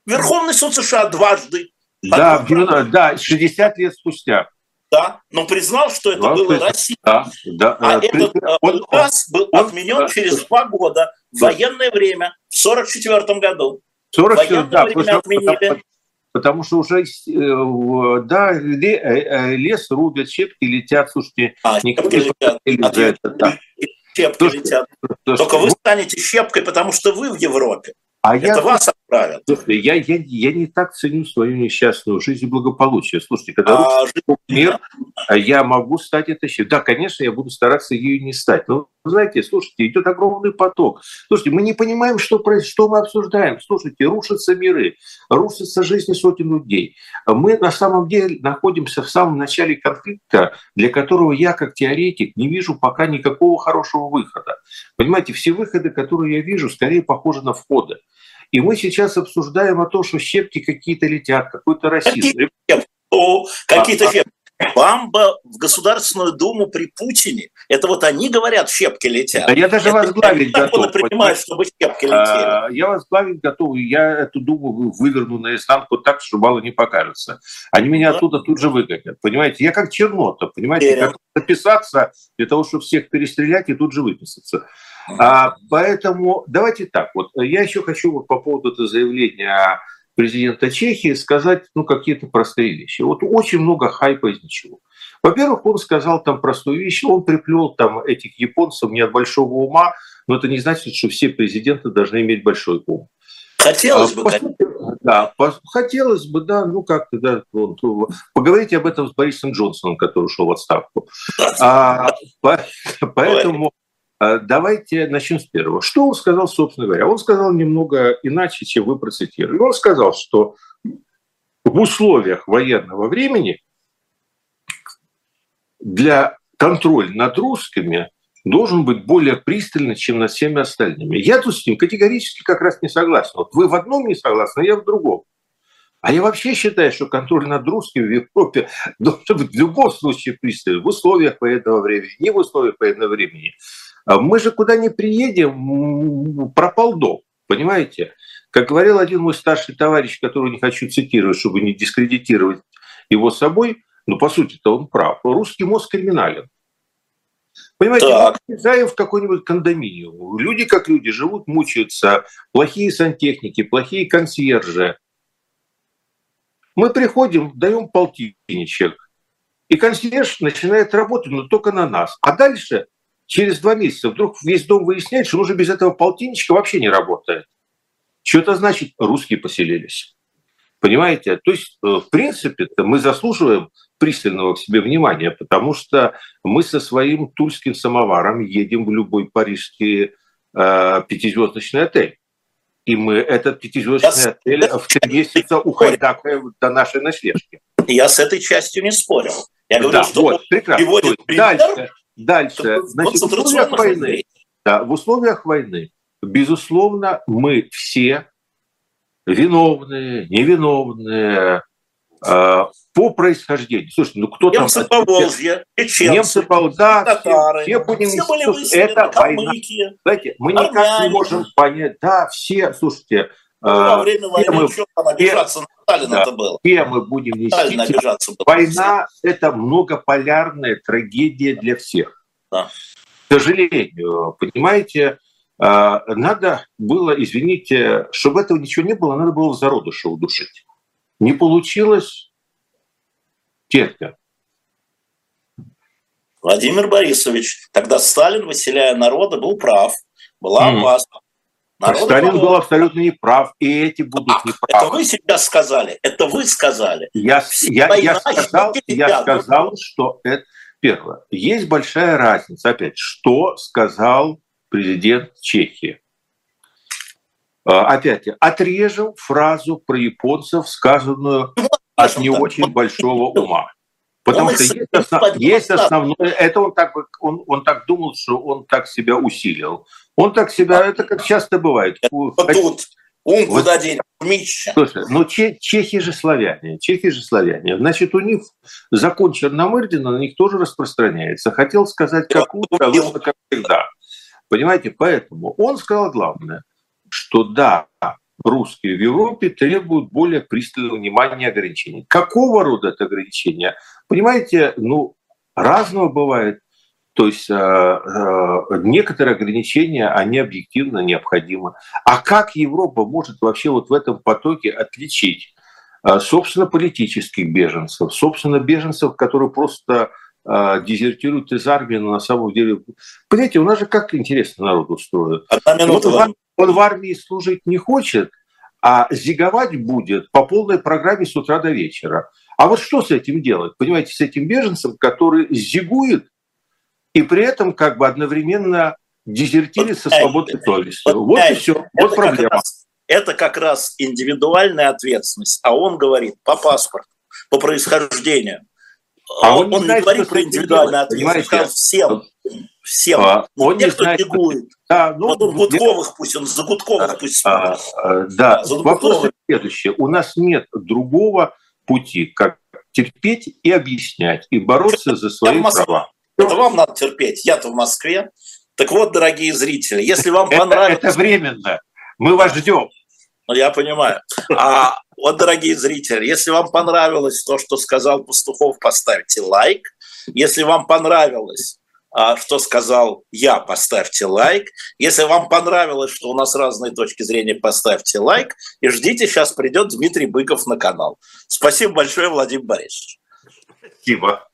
Верховный суд США дважды. Да, да, 60 лет спустя. Да, но признал, что это да, было Россия. Да, да, а э, этот э, он, указ был он, отменен он, через два года в военное время, в 1944 году. 44, да, время потому, потому что уже, э, да, лес рубят, щепки летят, слушайте. А, щепки летят. Это, да. Щепки Слушайте, летят. Только вы станете щепкой, потому что вы в Европе. А это я, вас правят. Я, я, я не так ценю свою несчастную жизнь и благополучие. Слушайте, когда а, русский мир, а я могу стать это счастьем. Да, конечно, я буду стараться ею не стать. Но, знаете, слушайте, идет огромный поток. Слушайте, мы не понимаем, что, что мы обсуждаем. Слушайте, рушатся миры, рушатся жизни сотен людей. Мы на самом деле находимся в самом начале конфликта, для которого я, как теоретик, не вижу пока никакого хорошего выхода. Понимаете, все выходы, которые я вижу, скорее похожи на входы. И мы сейчас обсуждаем о том, что щепки какие-то летят, какой-то расизм. Какие-то щепки. Бамба в Государственную Думу при Путине. Это вот они говорят, щепки летят. А я даже это возглавить готов. принимают, чтобы щепки летели. А, я возглавить готов. Я эту Думу выверну наизнанку так, что мало не покажется. Они меня да. оттуда тут же выгонят. Понимаете, я как чернота, понимаете, Верен. как записаться для того, чтобы всех перестрелять и тут же выписаться. А, поэтому давайте так. Вот я еще хочу вот по поводу этого заявления президента Чехии сказать ну, какие-то простые вещи. Вот очень много хайпа из ничего. Во-первых, он сказал там простую вещь, он приплел там этих японцев не от большого ума, но это не значит, что все президенты должны иметь большой ум. Хотелось а, бы, Да, по, хотелось бы, да, ну как-то, да. Вот, поговорите об этом с Борисом Джонсоном, который ушел в отставку. А, по, поэтому давайте начнем с первого. Что он сказал, собственно говоря? Он сказал немного иначе, чем вы процитировали. Он сказал, что в условиях военного времени для контроля над русскими должен быть более пристальный, чем над всеми остальными. Я тут с ним категорически как раз не согласен. Вот вы в одном не согласны, а я в другом. А я вообще считаю, что контроль над русскими в Европе должен быть в любом случае пристальный, в условиях военного времени, не в условиях военного времени. А мы же куда не приедем, пропал дом, понимаете? Как говорил один мой старший товарищ, которого не хочу цитировать, чтобы не дискредитировать его собой, но по сути-то он прав. Русский мозг криминален. Понимаете, так. мы приезжаем в какой-нибудь кондоминиум. Люди как люди живут, мучаются. Плохие сантехники, плохие консьержи. Мы приходим, даем полтинничек. И консьерж начинает работать, но только на нас. А дальше через два месяца вдруг весь дом выясняет, что уже без этого полтинничка вообще не работает. Что это значит? Русские поселились. Понимаете? То есть, э, в принципе, мы заслуживаем пристального к себе внимания, потому что мы со своим тульским самоваром едем в любой парижский э, пятизвездочный отель. И мы этот пятизвездочный отель в три месяца ухайдакаем до нашей ночлежки. Я с этой частью не спорил. Я говорю, да, что вот, прекрасно. Дальше, Дальше, значит, в условиях войны, да, в условиях войны, безусловно, мы все виновные, невиновные, э, по происхождению. Слушайте, ну кто немцы там... Поволжья, немцы по да, татары, все, все будем... Все были выселены, это война. Знаете, мы армяне. никак не можем понять. Да, все, слушайте... Ну, во время войны мы, что там обижаться на Сталина да, это было? Все мы будем нести. обижаться было. Война – это многополярная трагедия для всех. Да. К сожалению, понимаете, а, надо было, извините, чтобы этого ничего не было, надо было в зародыше удушить. Не получилось, терпя. Владимир Борисович, тогда Сталин, выселяя народа, был прав. Была mm. Народ Сталин был... был абсолютно неправ, и эти будут а, неправы. Это вы сейчас сказали, это вы сказали. Я, я, я, сказал, я сказал, что это первое. Есть большая разница, опять, что сказал президент Чехии. А, опять, отрежем фразу про японцев, сказанную ну, от не очень большого ума. Потому он что есть, основ... есть основное, это он так, он, он так думал, что он так себя усилил. Он так себя, это как часто бывает. Вот тут ум вот, куда денет? Слушай, ну че, чехи же славяне, чехи же славяне. Значит, у них закон Черномырдина на них тоже распространяется. Хотел сказать какую-то, а как всегда. Понимаете, поэтому он сказал главное, что да, русские в Европе требуют более пристального внимания ограничений. Какого рода это ограничения? Понимаете, ну, разного бывает. То есть э, э, некоторые ограничения, они объективно необходимы. А как Европа может вообще вот в этом потоке отличить, э, собственно, политических беженцев, собственно, беженцев, которые просто дезертируют из армии, но на самом деле... Понимаете, у нас же как интересно народ устроен. Вот он, он в армии служить не хочет, а зиговать будет по полной программе с утра до вечера. А вот что с этим делать? Понимаете, с этим беженцем, который зигует и при этом как бы одновременно дезертирует со свободной совестью. Вот, вот и все. Вот проблема. Как раз, это как раз индивидуальная ответственность, а он говорит по паспорту, по происхождению. А он, он не, знает, не говорит про индивидуальную ответственность, он всем. Всем. А, он Те, не кто знает, бегует. Да, ну, Потом Гудковых я... пусть, он за Гудковых а, пусть а, а, Да, за вопрос следующий. У нас нет другого пути, как терпеть и объяснять, и бороться за свои права. Это вам надо терпеть. Я-то в Москве. Так вот, дорогие зрители, если вам понравилось... Это, это временно. Мы вас ждем. Ну, я понимаю. А вот, дорогие зрители, если вам понравилось то, что сказал Пастухов, поставьте лайк. Если вам понравилось, а, что сказал я, поставьте лайк. Если вам понравилось, что у нас разные точки зрения, поставьте лайк. И ждите, сейчас придет Дмитрий Быков на канал. Спасибо большое, Владимир Борисович. Спасибо.